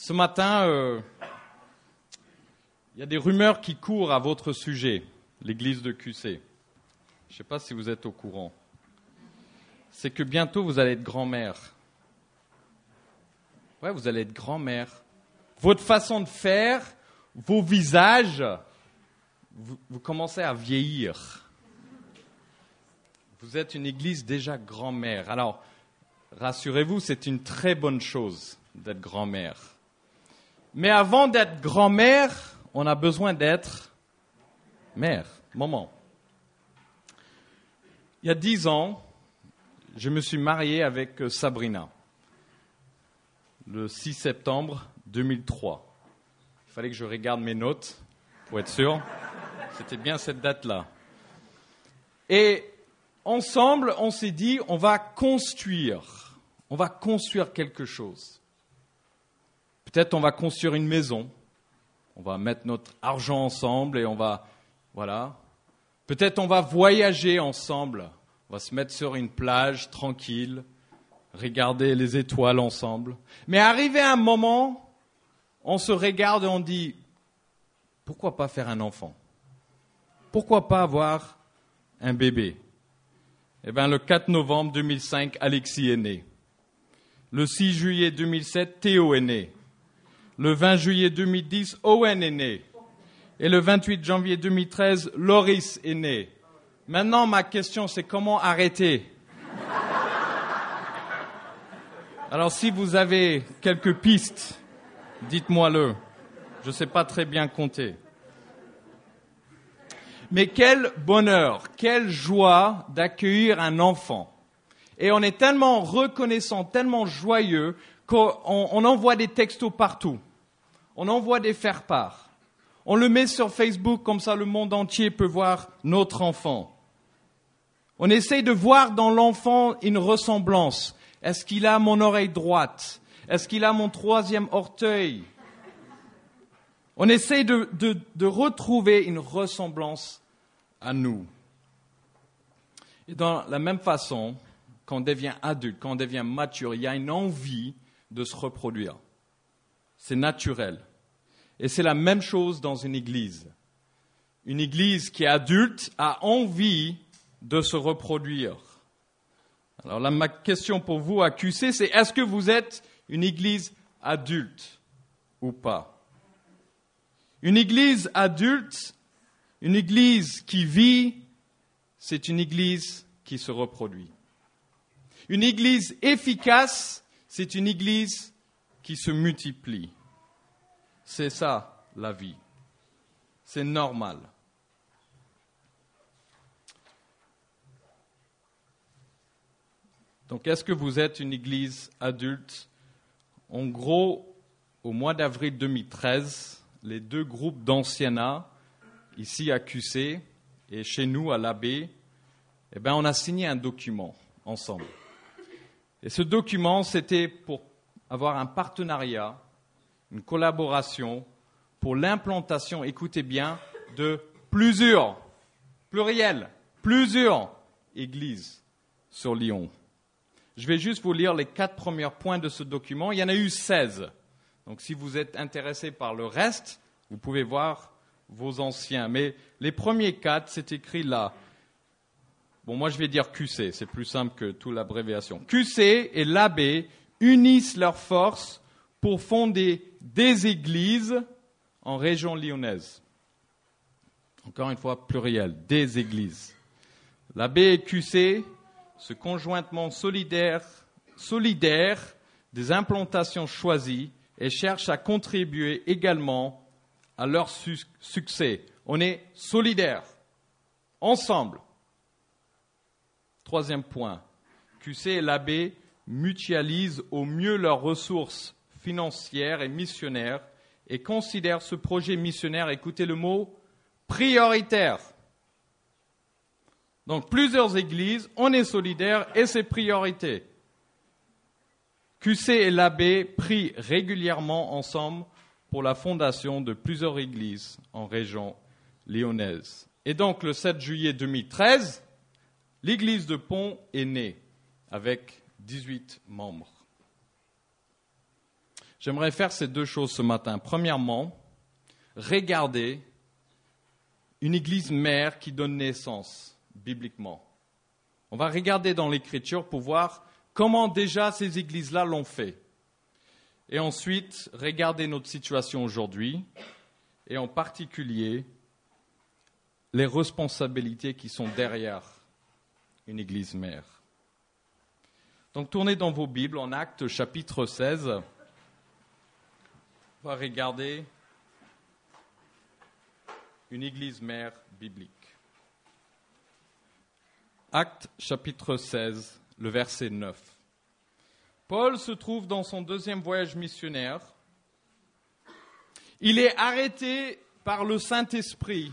Ce matin, euh, il y a des rumeurs qui courent à votre sujet, l'église de QC. Je ne sais pas si vous êtes au courant. C'est que bientôt vous allez être grand-mère. Ouais, vous allez être grand-mère. Votre façon de faire, vos visages, vous, vous commencez à vieillir. Vous êtes une église déjà grand-mère. Alors, rassurez-vous, c'est une très bonne chose d'être grand-mère. Mais avant d'être grand-mère, on a besoin d'être mère, maman. Il y a dix ans, je me suis marié avec Sabrina, le 6 septembre 2003. Il fallait que je regarde mes notes pour être sûr. C'était bien cette date-là. Et ensemble, on s'est dit, on va construire, on va construire quelque chose. Peut-être on va construire une maison, on va mettre notre argent ensemble et on va, voilà. Peut-être on va voyager ensemble, on va se mettre sur une plage tranquille, regarder les étoiles ensemble. Mais arrivé un moment, on se regarde et on dit, pourquoi pas faire un enfant? Pourquoi pas avoir un bébé? Eh bien, le 4 novembre 2005, Alexis est né. Le 6 juillet 2007, Théo est né. Le 20 juillet 2010, Owen est né. Et le 28 janvier 2013, Loris est né. Maintenant, ma question, c'est comment arrêter? Alors, si vous avez quelques pistes, dites-moi-le. Je ne sais pas très bien compter. Mais quel bonheur, quelle joie d'accueillir un enfant. Et on est tellement reconnaissant, tellement joyeux qu'on envoie des textos partout. On envoie des faire-part. On le met sur Facebook, comme ça le monde entier peut voir notre enfant. On essaye de voir dans l'enfant une ressemblance. Est-ce qu'il a mon oreille droite? Est-ce qu'il a mon troisième orteil? On essaie de, de, retrouver une ressemblance à nous. Et dans la même façon, quand on devient adulte, quand on devient mature, il y a une envie de se reproduire. C'est naturel. Et c'est la même chose dans une église. Une église qui est adulte a envie de se reproduire. Alors là, ma question pour vous à QC, c'est est-ce que vous êtes une église adulte ou pas? Une église adulte, une église qui vit, c'est une église qui se reproduit. Une église efficace, c'est une église qui se multiplie. C'est ça la vie. C'est normal. Donc est-ce que vous êtes une église adulte? En gros, au mois d'avril 2013, les deux groupes d'anciennat, ici à QC et chez nous à l'abbé, eh ben, on a signé un document ensemble. Et ce document, c'était pour avoir un partenariat, une collaboration pour l'implantation, écoutez bien, de plusieurs, pluriel, plusieurs églises sur Lyon. Je vais juste vous lire les quatre premiers points de ce document. Il y en a eu 16. Donc si vous êtes intéressé par le reste, vous pouvez voir vos anciens. Mais les premiers quatre, c'est écrit là. Bon, moi je vais dire QC, c'est plus simple que toute l'abréviation. QC et l'abbé unissent leurs forces pour fonder des églises en région lyonnaise. Encore une fois, pluriel, des églises. L'abbé et QC se conjointement solidaires des implantations choisies et cherchent à contribuer également à leur succès. On est solidaires, ensemble. Troisième point, QC et l'abbé mutualisent au mieux leurs ressources financières et missionnaires et considèrent ce projet missionnaire, écoutez le mot, prioritaire. Donc plusieurs églises, on est solidaires et c'est priorité. QC et l'abbé prient régulièrement ensemble pour la fondation de plusieurs églises en région lyonnaise. Et donc le 7 juillet 2013, l'église de Pont est née avec 18 membres. J'aimerais faire ces deux choses ce matin. Premièrement, regarder une église mère qui donne naissance bibliquement. On va regarder dans l'écriture pour voir comment déjà ces églises-là l'ont fait. Et ensuite, regarder notre situation aujourd'hui et en particulier les responsabilités qui sont derrière une église mère. Donc tournez dans vos Bibles en Actes chapitre 16. Regarder une église mère biblique. Acte chapitre 16, le verset 9. Paul se trouve dans son deuxième voyage missionnaire. Il est arrêté par le Saint-Esprit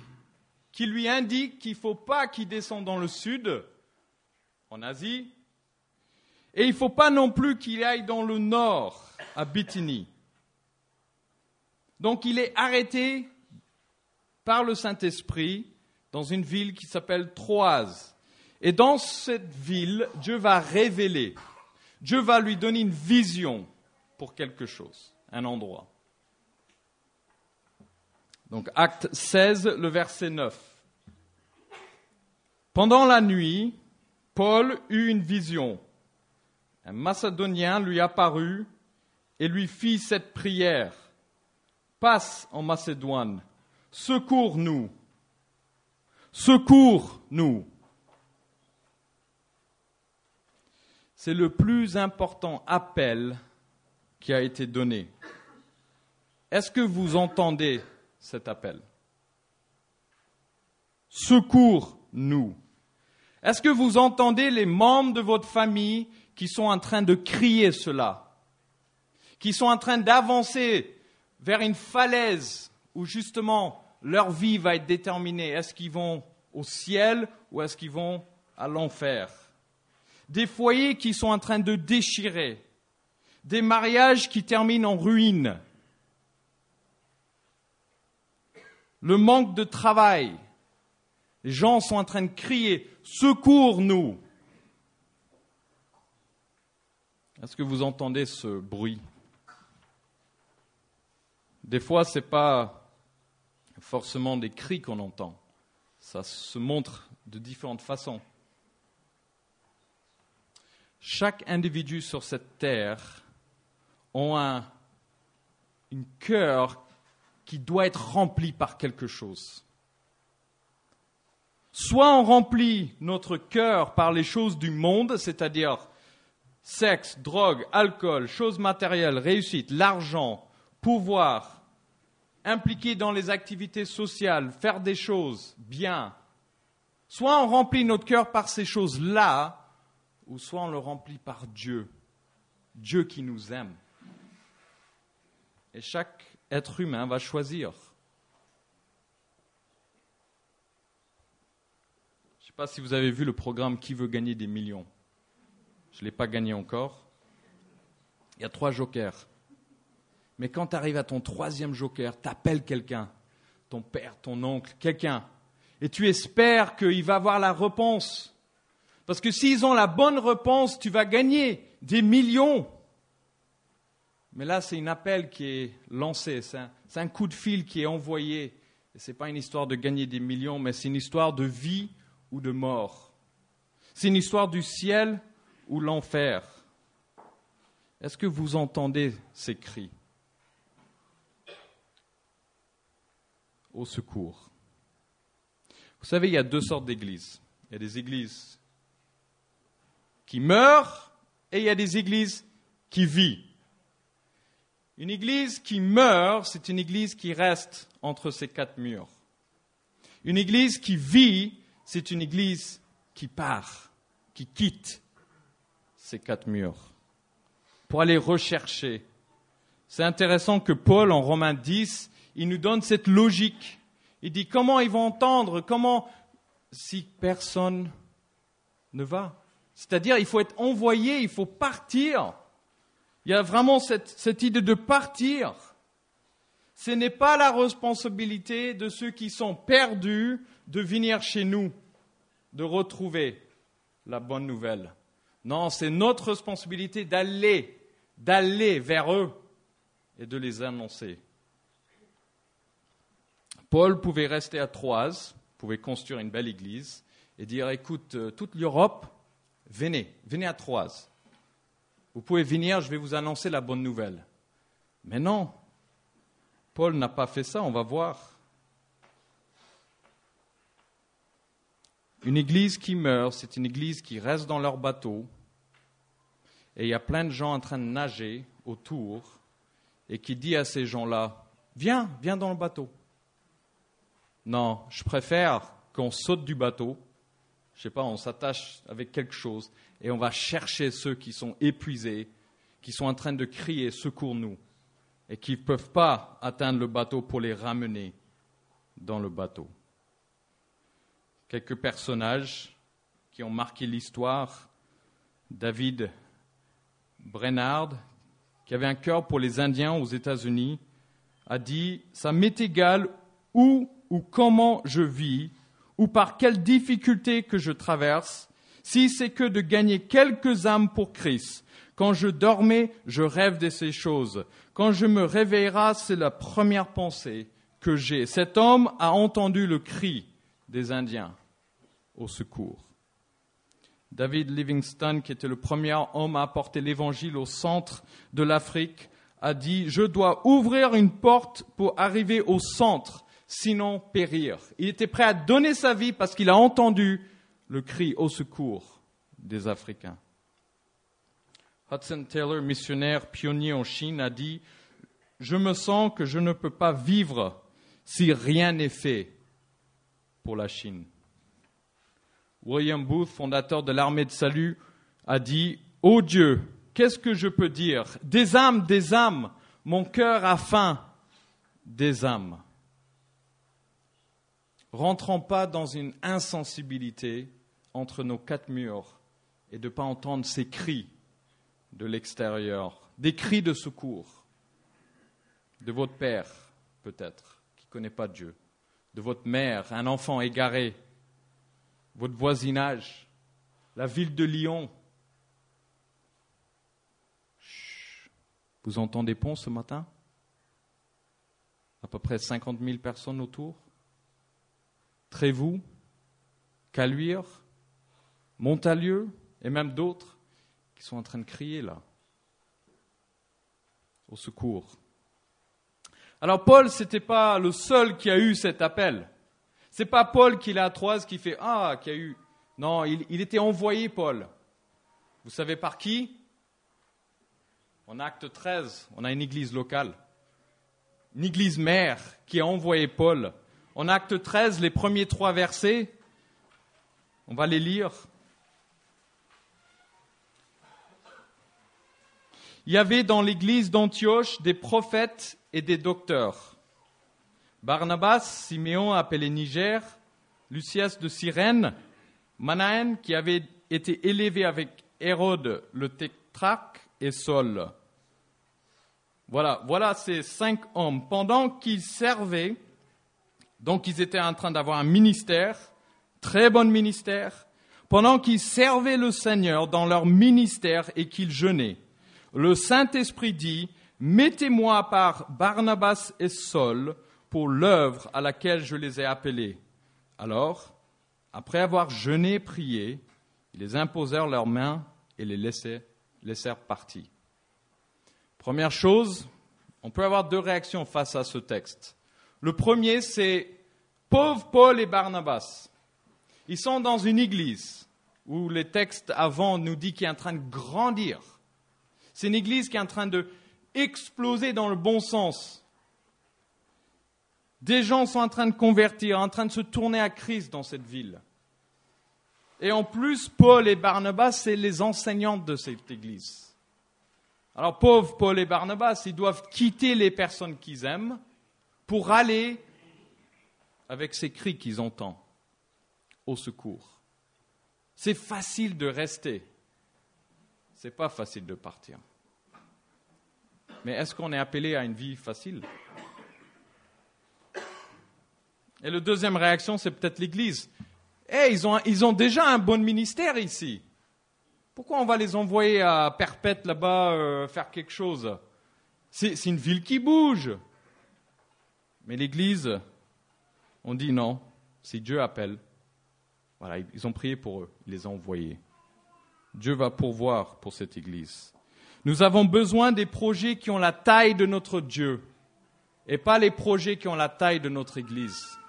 qui lui indique qu'il ne faut pas qu'il descende dans le sud, en Asie, et il ne faut pas non plus qu'il aille dans le nord, à Bithynie. Donc il est arrêté par le Saint-Esprit dans une ville qui s'appelle Troase. Et dans cette ville, Dieu va révéler, Dieu va lui donner une vision pour quelque chose, un endroit. Donc acte 16, le verset 9. Pendant la nuit, Paul eut une vision. Un Macédonien lui apparut et lui fit cette prière. En Macédoine, secours-nous, secours-nous. C'est le plus important appel qui a été donné. Est-ce que vous entendez cet appel? Secours-nous. Est-ce que vous entendez les membres de votre famille qui sont en train de crier cela? Qui sont en train d'avancer vers une falaise où justement leur vie va être déterminée. Est-ce qu'ils vont au ciel ou est-ce qu'ils vont à l'enfer? Des foyers qui sont en train de déchirer. Des mariages qui terminent en ruine le manque de travail. Les gens sont en train de crier Secours-nous Est-ce que vous entendez ce bruit? Des fois, ce n'est pas forcément des cris qu'on entend. Ça se montre de différentes façons. Chaque individu sur cette terre a un, cœur qui doit être rempli par quelque chose. Soit on remplit notre cœur par les choses du monde, c'est-à-dire sexe, drogue, alcool, choses matérielles, réussite, l'argent, pouvoir, impliqué dans les activités sociales, faire des choses bien. Soit on remplit notre cœur par ces choses-là, ou soit on le remplit par Dieu, Dieu qui nous aime. Et chaque être humain va choisir. Je ne sais pas si vous avez vu le programme Qui veut gagner des millions. Je ne l'ai pas gagné encore. Il y a trois jokers. Mais quand tu arrives à ton troisième joker, tu appelles quelqu'un, ton père, ton oncle, quelqu'un, et tu espères qu'il va avoir la réponse. Parce que s'ils ont la bonne réponse, tu vas gagner des millions. Mais là, c'est un appel qui est lancé, c'est un, coup de fil qui est envoyé. Ce n'est pas une histoire de gagner des millions, mais c'est une histoire de vie ou de mort. C'est une histoire du ciel ou l'enfer. Est-ce que vous entendez ces cris? Au secours. Vous savez, il y a deux sortes d'églises. Il y a des églises qui meurent et il y a des églises qui vivent. Une église qui meurt, c'est une église qui reste entre ces quatre murs. Une église qui vit, c'est une église qui part, qui quitte ces quatre murs pour aller rechercher. C'est intéressant que Paul, en Romains 10, il nous donne cette logique. Il dit comment ils vont entendre, comment si personne ne va. C'est-à-dire, il faut être envoyé, il faut partir. Il y a vraiment cette, idée de partir. Ce n'est pas la responsabilité de ceux qui sont perdus de venir chez nous, de retrouver la bonne nouvelle. Non, c'est notre responsabilité d'aller, d'aller vers eux. et de les annoncer. Paul pouvait rester à Troise, pouvait construire une belle église et dire écoute, euh, toute l'Europe, venez, venez à Troise. Vous pouvez venir, je vais vous annoncer la bonne nouvelle. Mais non, Paul n'a pas fait ça, on va voir. Une église qui meurt, c'est une église qui reste dans leur bateau, et il y a plein de gens en train de nager autour, et qui dit à ces gens-là, viens, viens dans le bateau. Non, je préfère qu'on saute du bateau, je ne sais pas, on s'attache avec quelque chose, et on va chercher ceux qui sont épuisés, qui sont en train de crier, secours-nous, et qui ne peuvent pas atteindre le bateau pour les ramener dans le bateau. Quelques personnages qui ont marqué l'histoire. David Brennard, qui avait un cœur pour les Indiens aux États-Unis, a dit Ça m'est égal où ou comment je vis, ou par quelle difficulté que je traverse, si c'est que de gagner quelques âmes pour Christ. Quand je dormais, je rêve de ces choses. Quand je me réveillerai, c'est la première pensée que j'ai. Cet homme a entendu le cri des Indiens au secours. David Livingstone, qui était le premier homme à apporter l'évangile au centre de l'Afrique, a dit, je dois ouvrir une porte pour arriver au centre, sinon périr. Il était prêt à donner sa vie parce qu'il a entendu le cri au secours des Africains. Hudson Taylor, missionnaire pionnier en Chine, a dit, je me sens que je ne peux pas vivre si rien n'est fait pour la Chine. William Booth, fondateur de l'armée de salut, a dit Ô Dieu, qu'est-ce que je peux dire? Des âmes, des âmes, mon cœur a faim des âmes. Rentrons pas dans une insensibilité entre nos quatre murs et de ne pas entendre ces cris de l'extérieur, des cris de secours de votre père, peut-être, qui ne connaît pas Dieu, de votre mère, un enfant égaré votre voisinage, la ville de Lyon. Vous entendez Pont ce matin? À peu près 50 000 personnes autour? Trévoux, Caluire, Montalieu et même d'autres qui sont en train de crier là, au secours. Alors Paul, ce n'était pas le seul qui a eu cet appel. C'est pas Paul qui est à Troise qui fait Ah, qui a eu. Non, il, il était envoyé, Paul. Vous savez par qui? En acte 13, on a une église locale. Une église mère qui a envoyé Paul. En acte 13, les premiers trois versets, on va les lire. Il y avait dans l'église d'Antioche des prophètes et des docteurs. Barnabas, Siméon appelé Niger, Lucias de Cyrène, Manaen qui avait été élevé avec Hérode le tétrarque et Saul. Voilà, voilà ces cinq hommes. Pendant qu'ils servaient, donc ils étaient en train d'avoir un ministère, très bon ministère, pendant qu'ils servaient le Seigneur dans leur ministère et qu'ils jeûnaient, le Saint-Esprit dit, mettez-moi à part Barnabas et Saul pour l'œuvre à laquelle je les ai appelés. Alors, après avoir jeûné et prié, ils les imposèrent leurs mains et les laissèrent partir. Première chose, on peut avoir deux réactions face à ce texte. Le premier, c'est pauvre Paul et Barnabas. Ils sont dans une église où les textes avant nous disent qu'il est en train de grandir. C'est une église qui est en train de exploser dans le bon sens. Des gens sont en train de convertir, en train de se tourner à Christ dans cette ville. Et en plus, Paul et Barnabas, c'est les enseignantes de cette église. Alors, pauvres Paul et Barnabas, ils doivent quitter les personnes qu'ils aiment pour aller avec ces cris qu'ils entendent au secours. C'est facile de rester. C'est pas facile de partir. Mais est-ce qu'on est appelé à une vie facile? Et la deuxième réaction, c'est peut-être l'Église. Eh, ils, ont, déjà un bon ministère ici. Pourquoi on va les envoyer à Perpète là-bas euh, faire quelque chose? C'est une ville qui bouge. Mais l'Église, on dit non, si Dieu appelle, voilà, ils ont prié pour eux, ils les ont envoyés. Dieu va pourvoir pour cette Église. Nous avons besoin des projets qui ont la taille de notre Dieu et pas les projets qui ont la taille de notre Église.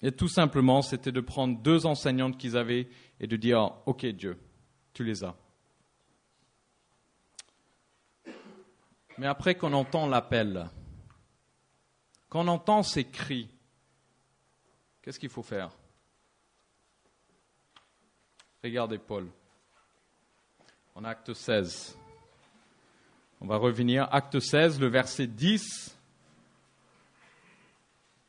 Et tout simplement, c'était de prendre deux enseignantes qu'ils avaient et de dire, OK Dieu, tu les as. Mais après qu'on entend l'appel, qu'on entend ces cris, qu'est-ce qu'il faut faire? Regardez Paul, en acte 16. On va revenir, acte 16, le verset 10.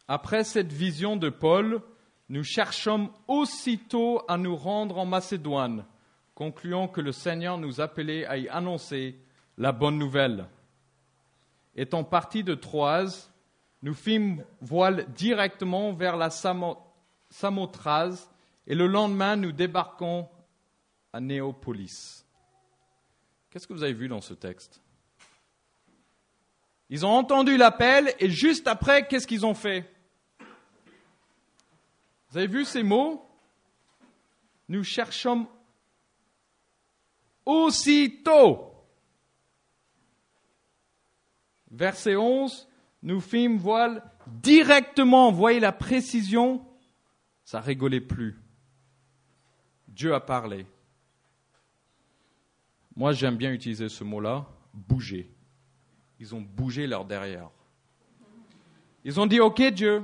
Après cette vision de Paul, nous cherchons aussitôt à nous rendre en Macédoine, concluant que le Seigneur nous appelait à y annoncer la bonne nouvelle. Étant partis de Troise, nous fîmes voile directement vers la Samothrace et le lendemain nous débarquons à Néopolis. Qu'est-ce que vous avez vu dans ce texte? Ils ont entendu l'appel et juste après, qu'est-ce qu'ils ont fait? Vous avez vu ces mots? Nous cherchons aussitôt. Verset 11, nous fîmes voile directement. Voyez la précision Ça rigolait plus. Dieu a parlé. Moi, j'aime bien utiliser ce mot-là, bouger. Ils ont bougé leur derrière. Ils ont dit, OK Dieu,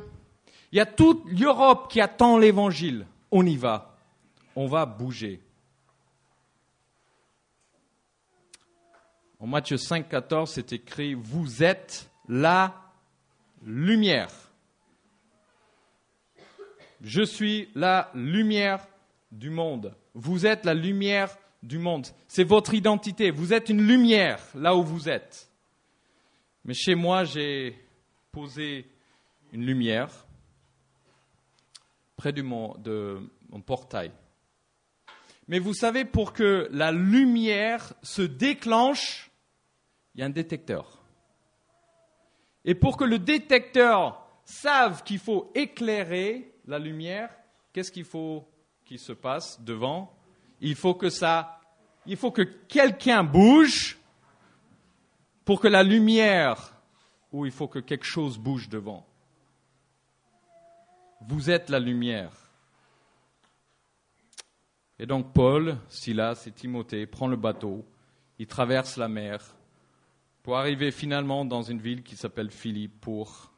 il y a toute l'Europe qui attend l'évangile. On y va. On va bouger. En Matthieu 5, 14, c'est écrit, vous êtes la lumière. Je suis la lumière du monde. Vous êtes la lumière du monde. C'est votre identité. Vous êtes une lumière là où vous êtes. Mais chez moi, j'ai posé une lumière près de mon, de mon portail. Mais vous savez, pour que la lumière se déclenche, il y a un détecteur. Et pour que le détecteur sache qu'il faut éclairer la lumière, qu'est-ce qu'il faut qu'il se passe devant? Il faut que ça, il faut que quelqu'un bouge pour que la lumière, ou il faut que quelque chose bouge devant. Vous êtes la lumière. Et donc Paul, Silas et Timothée prennent le bateau, ils traversent la mer pour arriver finalement dans une ville qui s'appelle Philippe pour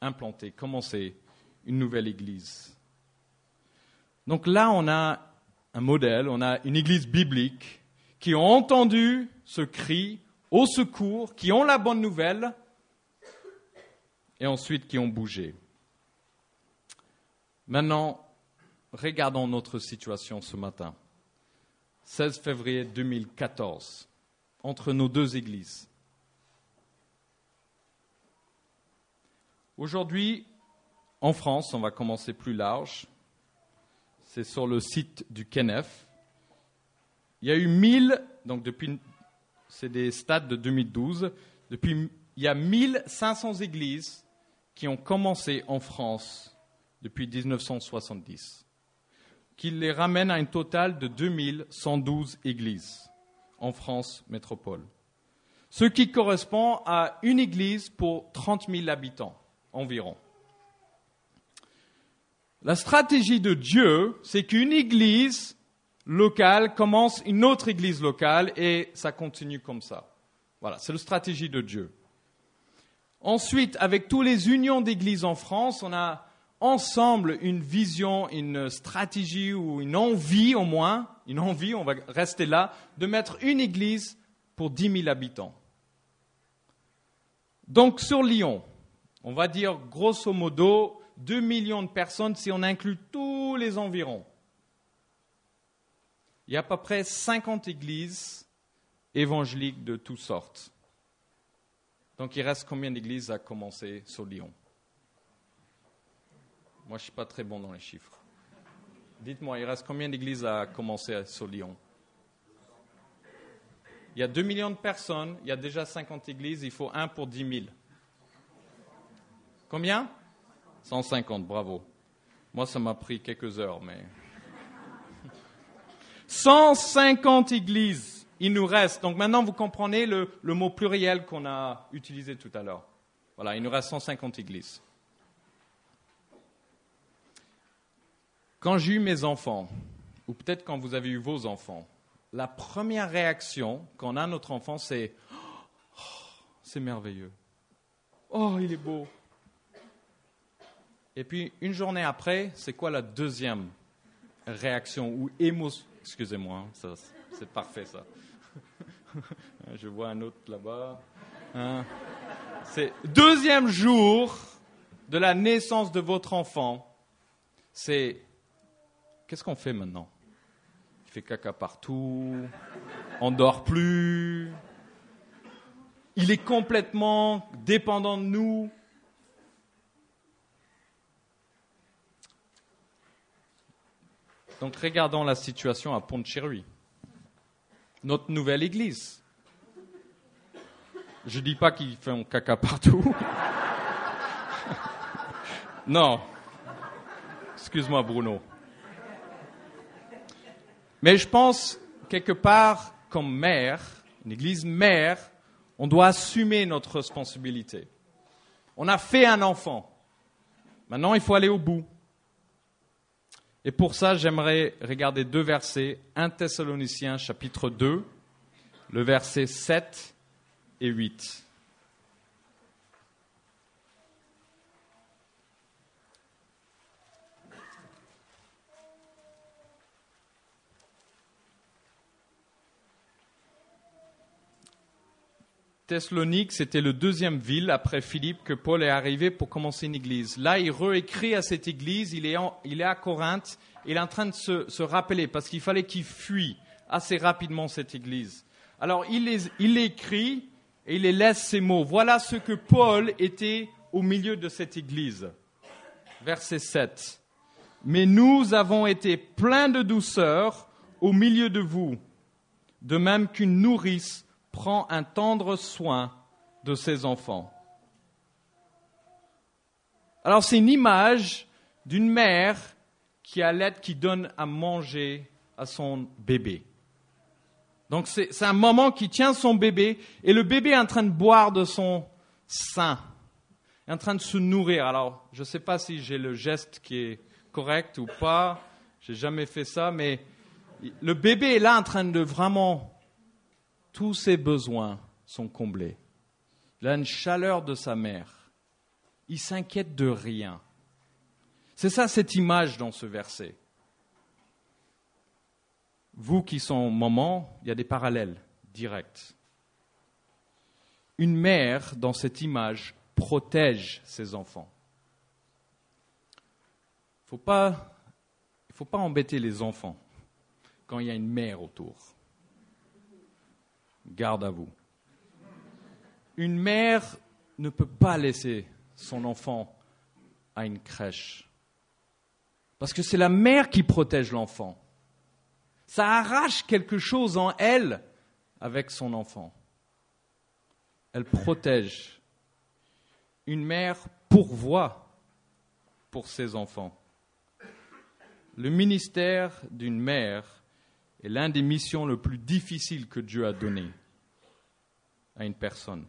implanter, commencer une nouvelle église. Donc là, on a un modèle, on a une église biblique qui ont entendu ce cri au secours, qui ont la bonne nouvelle et ensuite qui ont bougé. Maintenant, regardons notre situation ce matin. 16 février 2014, entre nos deux églises. Aujourd'hui, en France, on va commencer plus large, c'est sur le site du KENEF. Il y a eu 1000, donc depuis, c'est des stats de 2012, depuis, il y a 1500 églises qui ont commencé en France depuis 1970, qui les ramène à un total de 2112 églises en France métropole. Ce qui correspond à une église pour 30 000 habitants environ. La stratégie de Dieu, c'est qu'une église locale commence une autre église locale et ça continue comme ça. Voilà, c'est la stratégie de Dieu. Ensuite, avec tous les unions d'églises en France, on a ensemble une vision, une stratégie ou une envie au moins, une envie, on va rester là, de mettre une église pour 10 000 habitants. Donc sur Lyon, on va dire grosso modo 2 millions de personnes si on inclut tous les environs. Il y a à peu près 50 églises évangéliques de toutes sortes. Donc il reste combien d'églises à commencer sur Lyon? Moi, je ne suis pas très bon dans les chiffres. Dites-moi, il reste combien d'églises à commencer sur Lyon? Il y a 2 millions de personnes, il y a déjà 50 églises, il faut un pour 10 000. Combien? 150, bravo. Moi, ça m'a pris quelques heures, mais... 150 églises, il nous reste. Donc maintenant, vous comprenez le, le mot pluriel qu'on a utilisé tout à l'heure. Voilà, il nous reste 150 églises. Quand j'ai eu mes enfants, ou peut-être quand vous avez eu vos enfants, la première réaction quand on a notre enfant, c'est oh, c'est merveilleux. Oh, il est beau. Et puis, une journée après, c'est quoi la deuxième réaction ou émotion Excusez-moi, hein, c'est parfait ça. Je vois un autre là-bas. Hein. C'est deuxième jour de la naissance de votre enfant. C'est qu'est-ce qu'on fait maintenant? Il fait caca partout, on dort plus, il est complètement dépendant de nous. Donc regardons la situation à Pont-Cherry, notre nouvelle église. Je ne dis pas qu'ils font caca partout. non. Excuse-moi Bruno. Mais je pense, quelque part, comme mère, une église mère, on doit assumer notre responsabilité. On a fait un enfant. Maintenant, il faut aller au bout. Et pour ça, j'aimerais regarder deux versets, 1 Thessaloniciens chapitre 2, le verset 7 et 8. Thessalonique, c'était le deuxième ville après Philippe que Paul est arrivé pour commencer une église. Là, il réécrit à cette église, il est, il est à Corinthe, il est en train de se, se rappeler parce qu'il fallait qu'il fuit assez rapidement cette église. Alors, il, les, il écrit et il les laisse ces mots. Voilà ce que Paul était au milieu de cette église. Verset 7. Mais nous avons été pleins de douceur au milieu de vous, de même qu'une nourrice prend un tendre soin de ses enfants. Alors c'est une image d'une mère qui a l'aide qui donne à manger à son bébé. Donc c'est un moment qui tient son bébé et le bébé est en train de boire de son sein, est en train de se nourrir. Alors je ne sais pas si j'ai le geste qui est correct ou pas, j'ai jamais fait ça, mais le bébé est là en train de vraiment tous ses besoins sont comblés. Il a une chaleur de sa mère. Il s'inquiète de rien. C'est ça cette image dans ce verset. Vous qui sont maman, il y a des parallèles directs. Une mère, dans cette image, protège ses enfants. Il ne faut pas embêter les enfants quand il y a une mère autour garde à vous. Une mère ne peut pas laisser son enfant à une crèche. Parce que c'est la mère qui protège l'enfant. Ça arrache quelque chose en elle avec son enfant. Elle protège. Une mère pourvoit pour ses enfants. Le ministère d'une mère est l'un des missions les plus difficiles que Dieu a données à une personne.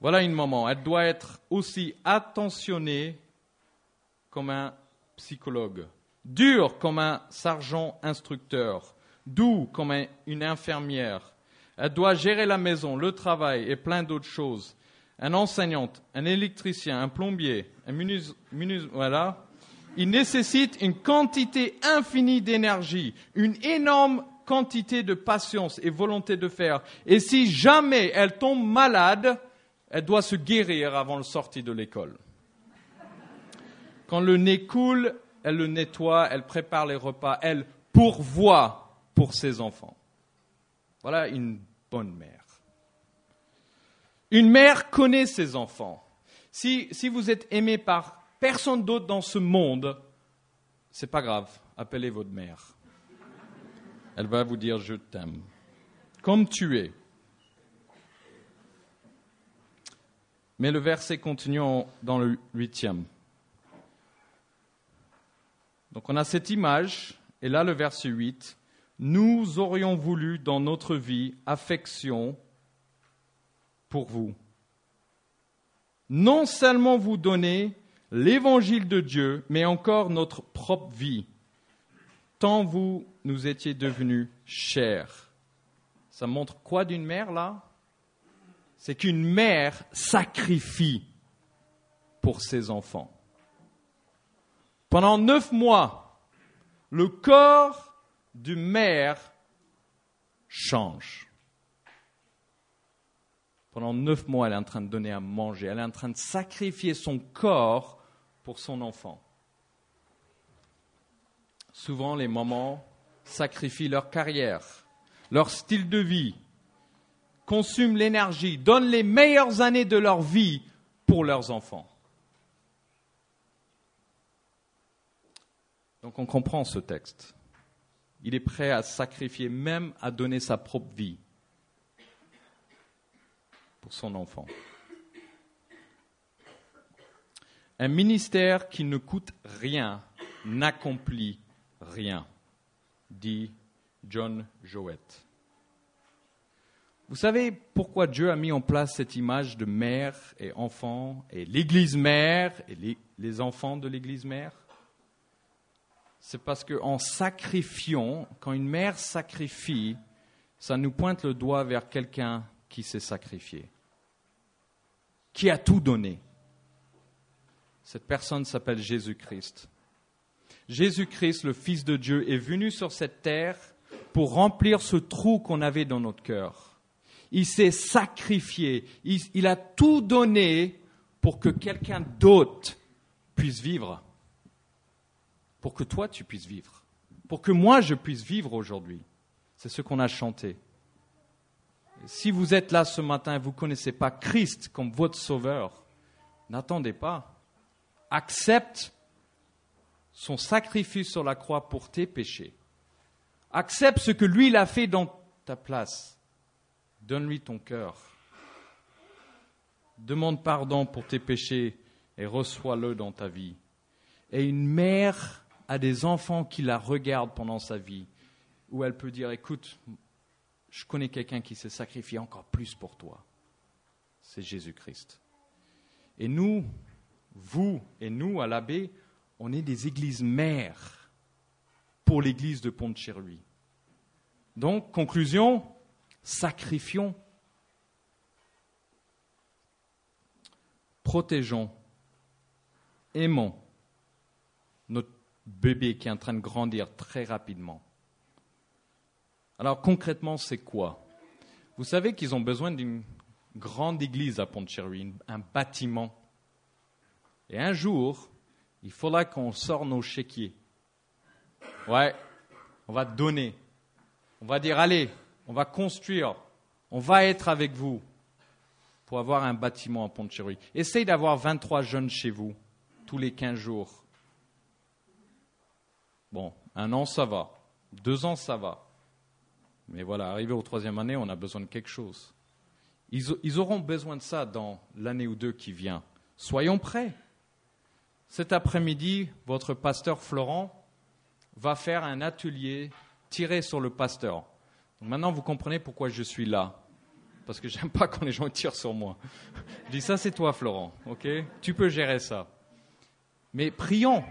Voilà une maman. Elle doit être aussi attentionnée comme un psychologue, dure comme un sergent instructeur, doux comme une infirmière. Elle doit gérer la maison, le travail et plein d'autres choses. Un enseignante, un électricien, un plombier, un voilà. Il nécessite une quantité infinie d'énergie, une énorme quantité de patience et volonté de faire. Et si jamais elle tombe malade, elle doit se guérir avant le sortie de l'école. Quand le nez coule, elle le nettoie, elle prépare les repas, elle pourvoit pour ses enfants. Voilà une bonne mère. Une mère connaît ses enfants. Si, si vous êtes aimé par personne d'autre dans ce monde, c'est pas grave, appelez votre mère. Elle va vous dire je t'aime, comme tu es. Mais le verset continue dans le huitième. Donc on a cette image, et là le verset 8, nous aurions voulu dans notre vie affection pour vous. Non seulement vous donner l'évangile de Dieu, mais encore notre propre vie, tant vous nous étiez devenus chers. Ça montre quoi d'une mère là? C'est qu'une mère sacrifie pour ses enfants. Pendant neuf mois, le corps d'une mère change. Pendant neuf mois, elle est en train de donner à manger, elle est en train de sacrifier son corps pour son enfant. Souvent, les mamans sacrifient leur carrière, leur style de vie, consument l'énergie, donnent les meilleures années de leur vie pour leurs enfants. Donc on comprend ce texte. Il est prêt à sacrifier, même à donner sa propre vie pour son enfant. Un ministère qui ne coûte rien n'accomplit rien, dit John Jowett. Vous savez pourquoi Dieu a mis en place cette image de mère et enfant, et l'église mère et les, enfants de l'église mère? C'est parce qu'en sacrifiant, quand une mère sacrifie, ça nous pointe le doigt vers quelqu'un qui s'est sacrifié, qui a tout donné. Cette personne s'appelle Jésus-Christ. Jésus-Christ, le Fils de Dieu, est venu sur cette terre pour remplir ce trou qu'on avait dans notre cœur. Il s'est sacrifié, il, il, a tout donné pour que quelqu'un d'autre puisse vivre pour que toi tu puisses vivre, pour que moi je puisse vivre aujourd'hui. C'est ce qu'on a chanté. Si vous êtes là ce matin et vous ne connaissez pas Christ comme votre sauveur, n'attendez pas. Accepte son sacrifice sur la croix pour tes péchés. Accepte ce que lui a fait dans ta place. Donne-lui ton cœur. Demande pardon pour tes péchés et reçois-le dans ta vie. Et une mère à des enfants qui la regardent pendant sa vie, où elle peut dire, écoute, je connais quelqu'un qui s'est sacrifié encore plus pour toi. C'est Jésus-Christ. Et nous, vous et nous, à l'abbé, on est des églises mères pour l'église de pont de Donc, conclusion, sacrifions, protégeons, aimons notre bébé qui est en train de grandir très rapidement. Alors concrètement, c'est quoi? Vous savez qu'ils ont besoin d'une grande église à Pont-Cherry, un bâtiment. Et un jour, il faudra qu'on sorte nos chéquiers. Ouais, on va donner. On va dire, allez, on va construire. On va être avec vous pour avoir un bâtiment à Pont-Cherry. Essayez d'avoir 23 jeunes chez vous tous les 15 jours. Bon, un an, ça va. Deux ans, ça va. Mais voilà, arrivé au troisième année, on a besoin de quelque chose. Ils, auront besoin de ça dans l'année ou deux qui vient. Soyons prêts. Cet après-midi, votre pasteur Florent va faire un atelier tiré sur le pasteur. maintenant, vous comprenez pourquoi je suis là. Parce que j'aime pas quand les gens tirent sur moi. Je dis ça, c'est toi, Florent. Ok? Tu peux gérer ça. Mais prions.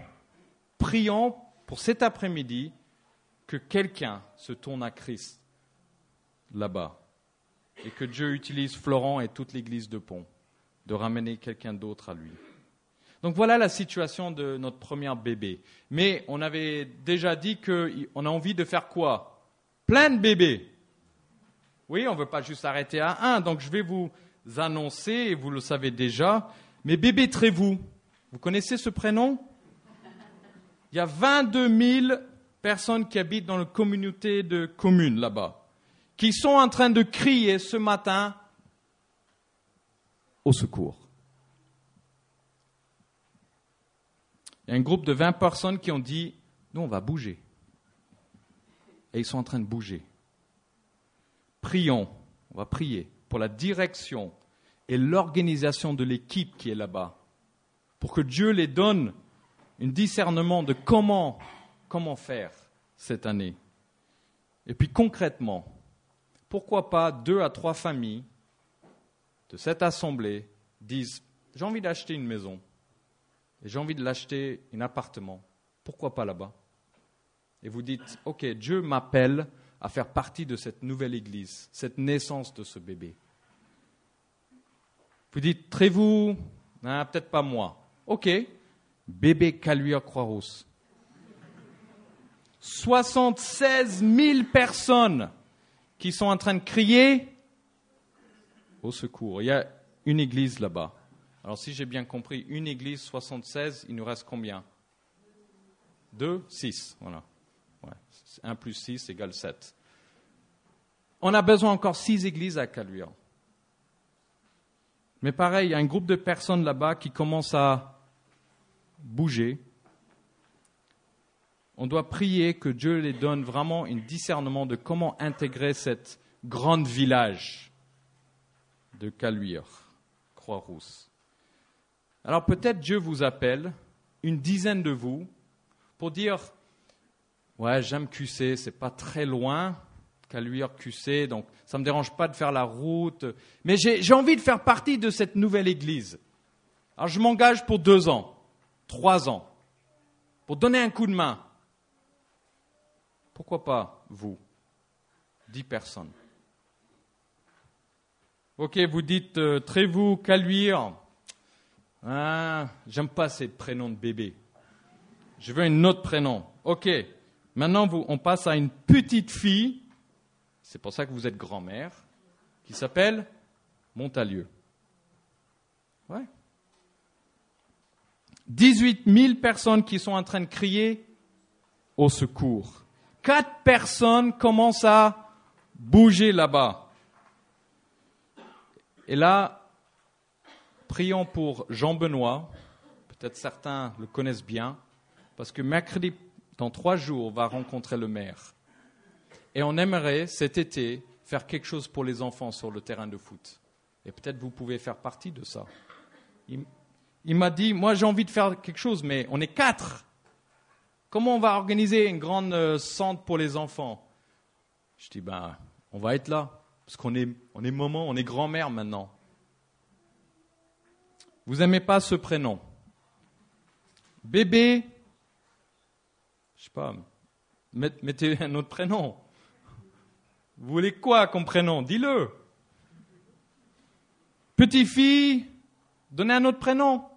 Prions pour cet après-midi que quelqu'un se tourne à Christ là-bas et que Dieu utilise Florent et toute l'église de Pont de ramener quelqu'un d'autre à lui. Donc voilà la situation de notre premier bébé. Mais on avait déjà dit qu'on a envie de faire quoi? Plein de bébés. Oui, on ne veut pas juste arrêter à un. Donc je vais vous annoncer, et vous le savez déjà, mais bébé Trévoux, vous connaissez ce prénom? Il y a 22 000 personnes qui habitent dans la communauté de communes là-bas, qui sont en train de crier ce matin au secours. Y a un groupe de 20 personnes qui ont dit, nous, on va bouger. Et ils sont en train de bouger. Prions, on va prier pour la direction et l'organisation de l'équipe qui est là-bas, pour que Dieu les donne un discernement de comment, comment faire cette année. Et puis concrètement, pourquoi pas deux à trois familles de cette assemblée disent j'ai envie d'acheter une maison et j'ai envie de l'acheter un appartement. Pourquoi pas là-bas? Et vous dites ok Dieu m'appelle à faire partie de cette nouvelle église, cette naissance de ce bébé. Vous dites, Trévoux, hein, peut-être pas moi. Ok, bébé Caluire Croix-Rousse. 76 000 personnes qui sont en train de crier au secours. Il y a une église là-bas. Alors si j'ai bien compris, une église 76, il nous reste combien? Deux Six, voilà. 1 plus 6 égale 7. On a besoin encore six églises à Caluire. Mais pareil, il y a un groupe de personnes là-bas qui commencent à bouger. On doit prier que Dieu les donne vraiment un discernement de comment intégrer cette grande village de Caluire, Croix-Rousse. Alors peut-être Dieu vous appelle, une dizaine de vous, pour dire Ouais, j'aime QC, c'est pas très loin, Caluire QC, donc ça ne me dérange pas de faire la route, mais j'ai envie de faire partie de cette nouvelle église. Alors je m'engage pour deux ans, trois ans, pour donner un coup de main. Pourquoi pas vous Dix personnes? Ok, vous dites euh, Trévoux, Caluire. Ah, j'aime pas ces prénoms de bébé. Je veux un autre prénom. Ok, Maintenant, on passe à une petite fille, c'est pour ça que vous êtes grand-mère, qui s'appelle Montalieu. Ouais. 18 000 personnes qui sont en train de crier au secours. Quatre personnes commencent à bouger là-bas. Et là, prions pour Jean-Benoît. Peut-être certains le connaissent bien, parce que mercredi dans trois jours, va rencontrer le maire. Et on aimerait cet été faire quelque chose pour les enfants sur le terrain de foot. Et peut-être vous pouvez faire partie de ça. Il, m'a dit, moi j'ai envie de faire quelque chose, mais on est quatre. Comment on va organiser une grande euh, centre pour les enfants? Je dis, ben, on va être là, parce qu'on est, on est maman, on est grand-mère maintenant. Vous n'aimez pas ce prénom Bébé je sais pas, mettez un autre prénom. Vous voulez quoi comme prénom? Dis-le. Petite fille, donnez un autre prénom. Vous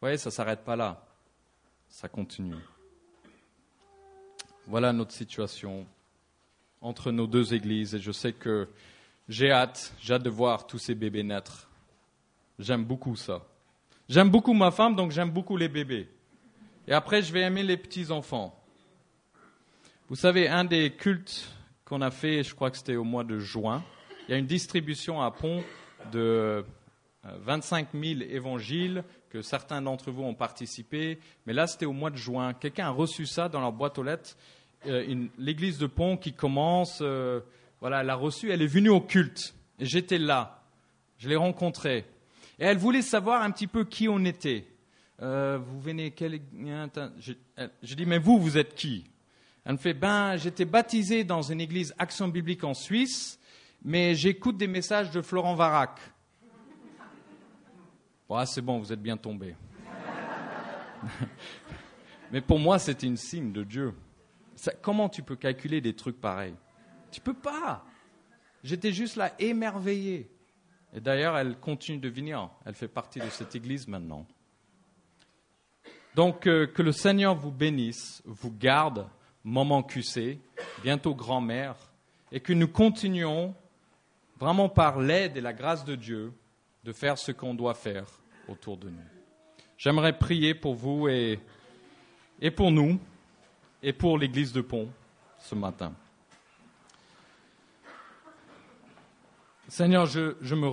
voyez, ça ne s'arrête pas là. Ça continue. Voilà notre situation entre nos deux églises et je sais que j'ai hâte, j'ai hâte de voir tous ces bébés naître. J'aime beaucoup ça. J'aime beaucoup ma femme, donc j'aime beaucoup les bébés. Et après, je vais aimer les petits-enfants. Vous savez, un des cultes qu'on a fait, je crois que c'était au mois de juin, il y a une distribution à Pont de 25 euh, 000 évangiles que certains d'entre vous ont participé. Mais là, c'était au mois de juin. Quelqu'un a reçu ça dans leur boîte aux lettres. Euh, l'église de Pont qui commence, euh, voilà, elle a reçu, elle est venue au culte. J'étais là. Je l'ai rencontrée. Et elle voulait savoir un petit peu qui on était. Euh, vous venez quel... je, je, dis, mais vous, vous êtes qui? Elle me fait, ben, j'étais baptisé dans une église Action Biblique en Suisse, mais j'écoute des messages de Florent Varac. C'est bon, vous êtes bien tombé. mais pour moi, c'était une signe de Dieu. comment tu peux calculer des trucs pareils? Tu peux pas. J'étais juste là émerveillé. Et d'ailleurs, elle continue de venir. Elle fait partie de cette église maintenant. Donc, euh, que le Seigneur vous bénisse, vous garde, maman QC, bientôt grand-mère, et que nous continuions, vraiment par l'aide et la grâce de Dieu, de faire ce qu'on doit faire autour de nous. J'aimerais prier pour vous et, et pour nous, et pour l'Église de Pont ce matin. Seigneur, je, je me